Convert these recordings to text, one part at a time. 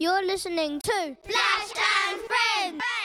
You're listening to Phlash and Friends.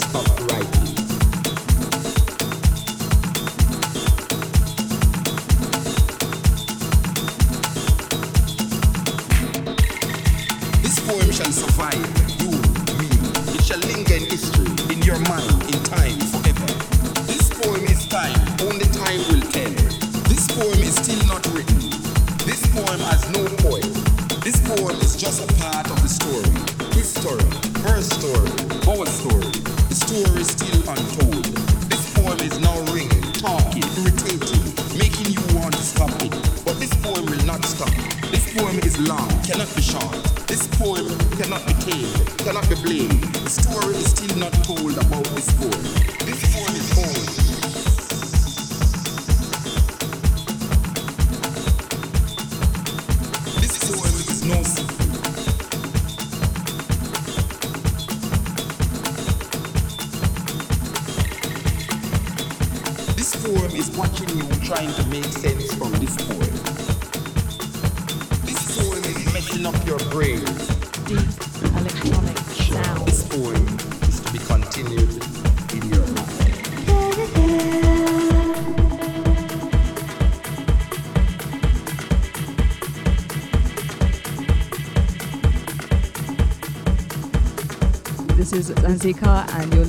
Stop.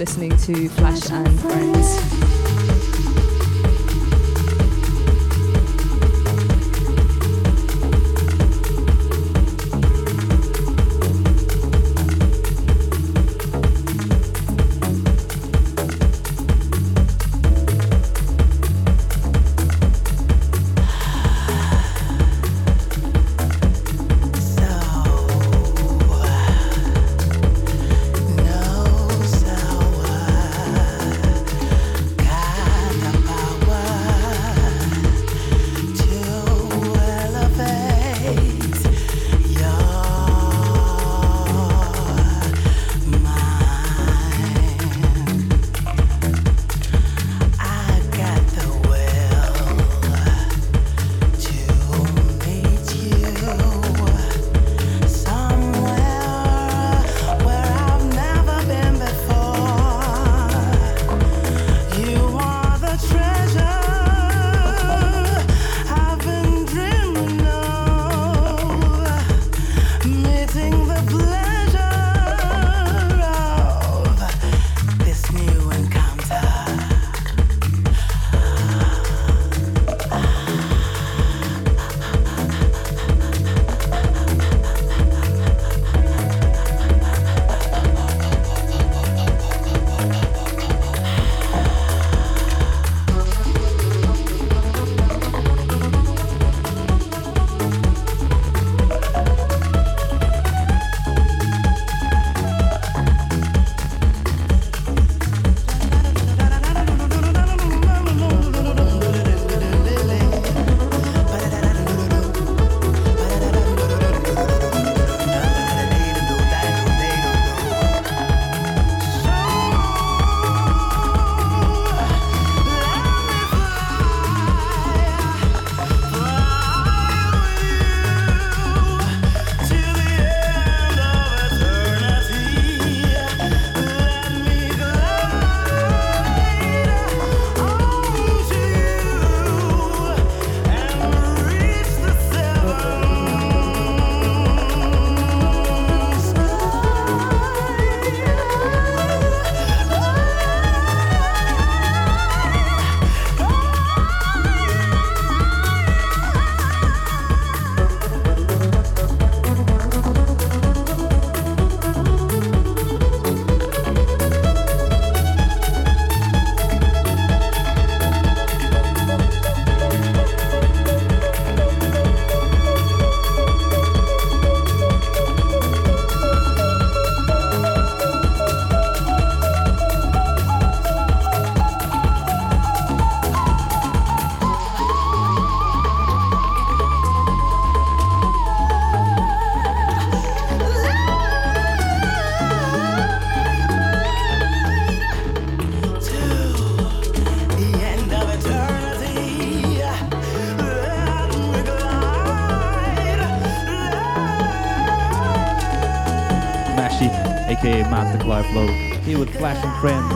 Listening to Phlash and Friends. fashion friends.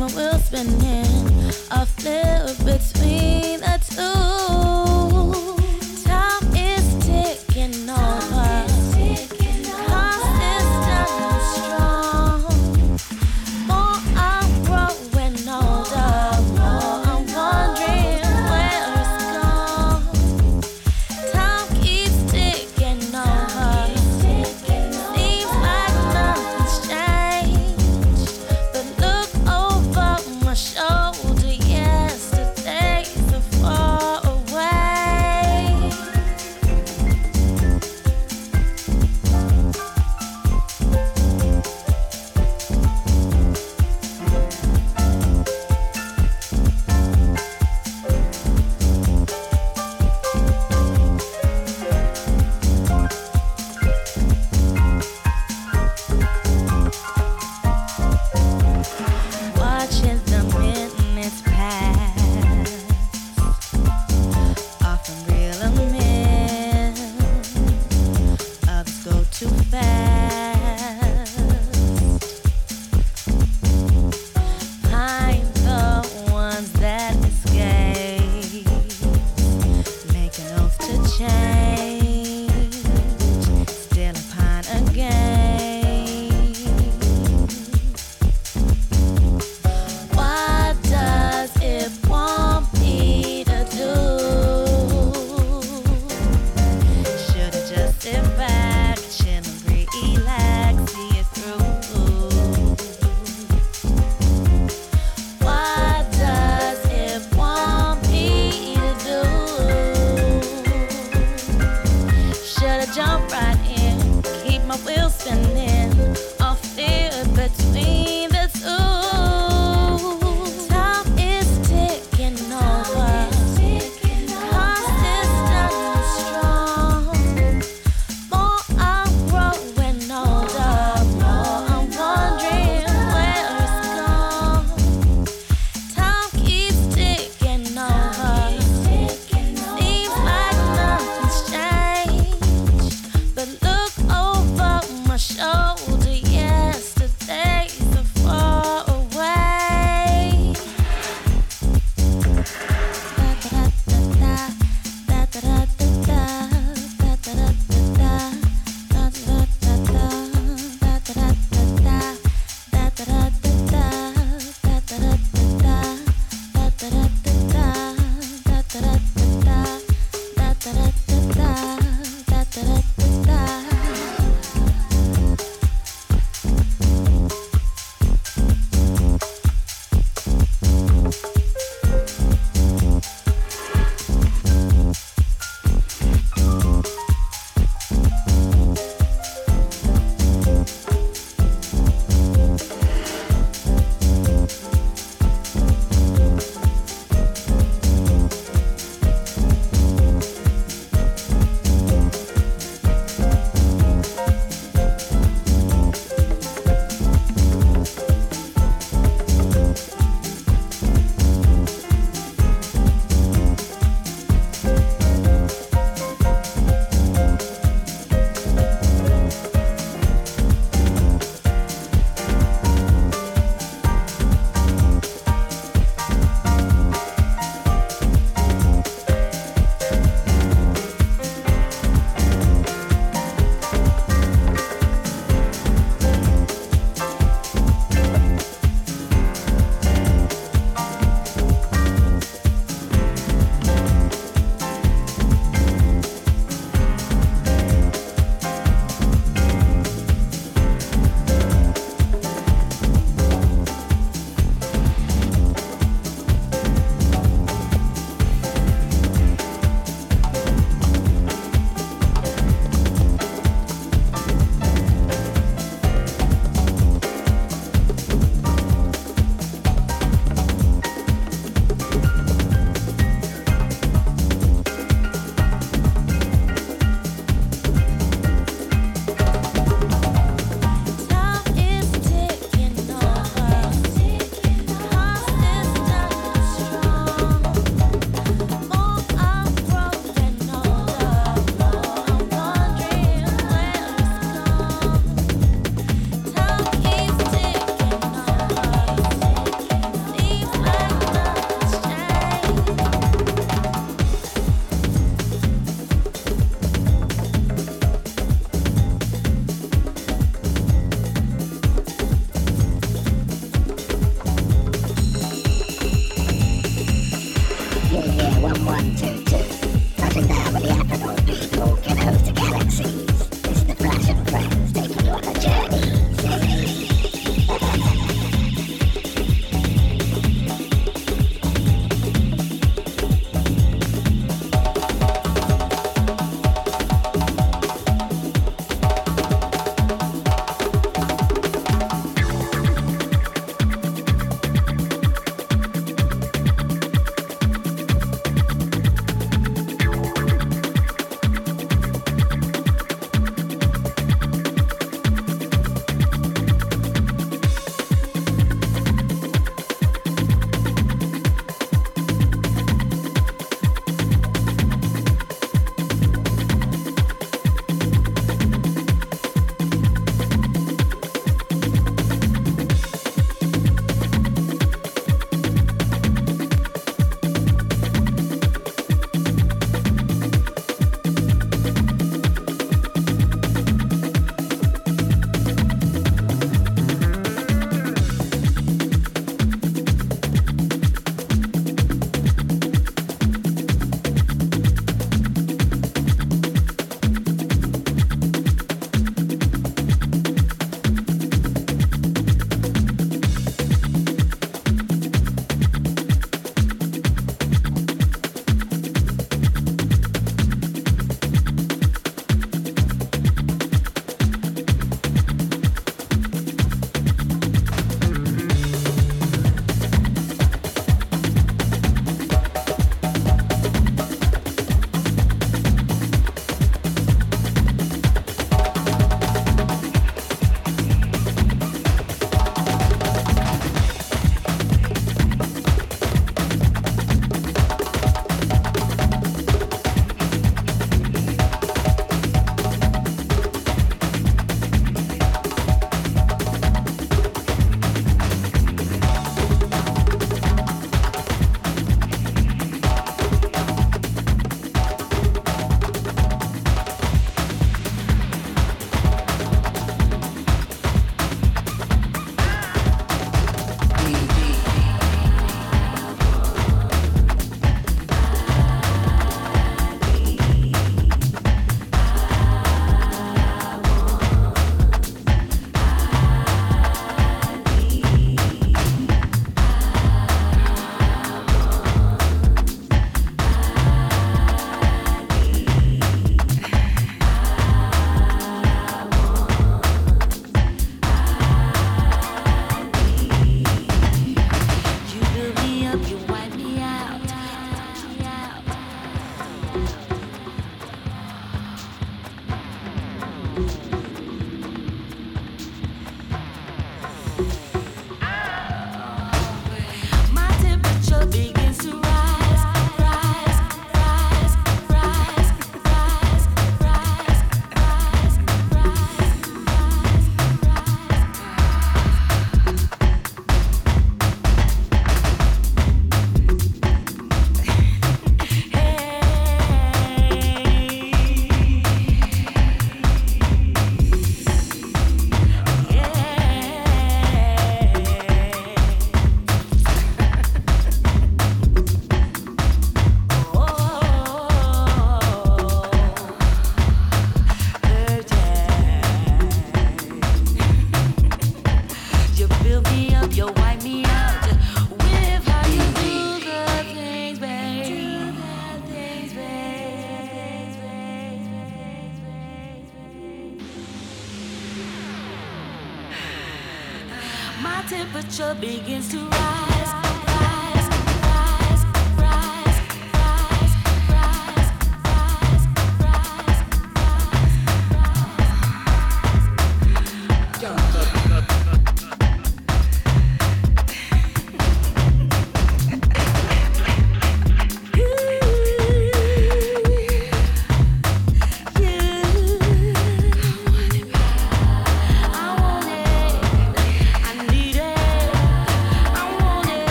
My wheels spinning. I flip between the two.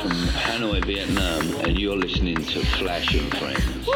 from Hanoi, Vietnam, and you're listening to Phlash and Friends.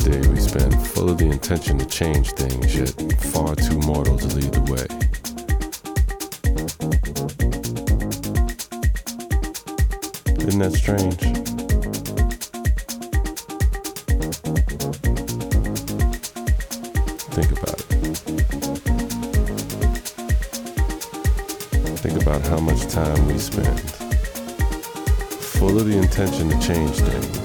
Day we spend full of the intention to change things, yet far too mortal to lead the way. Isn't that strange? Think about it. Think about how much time we spend full of the intention to change things,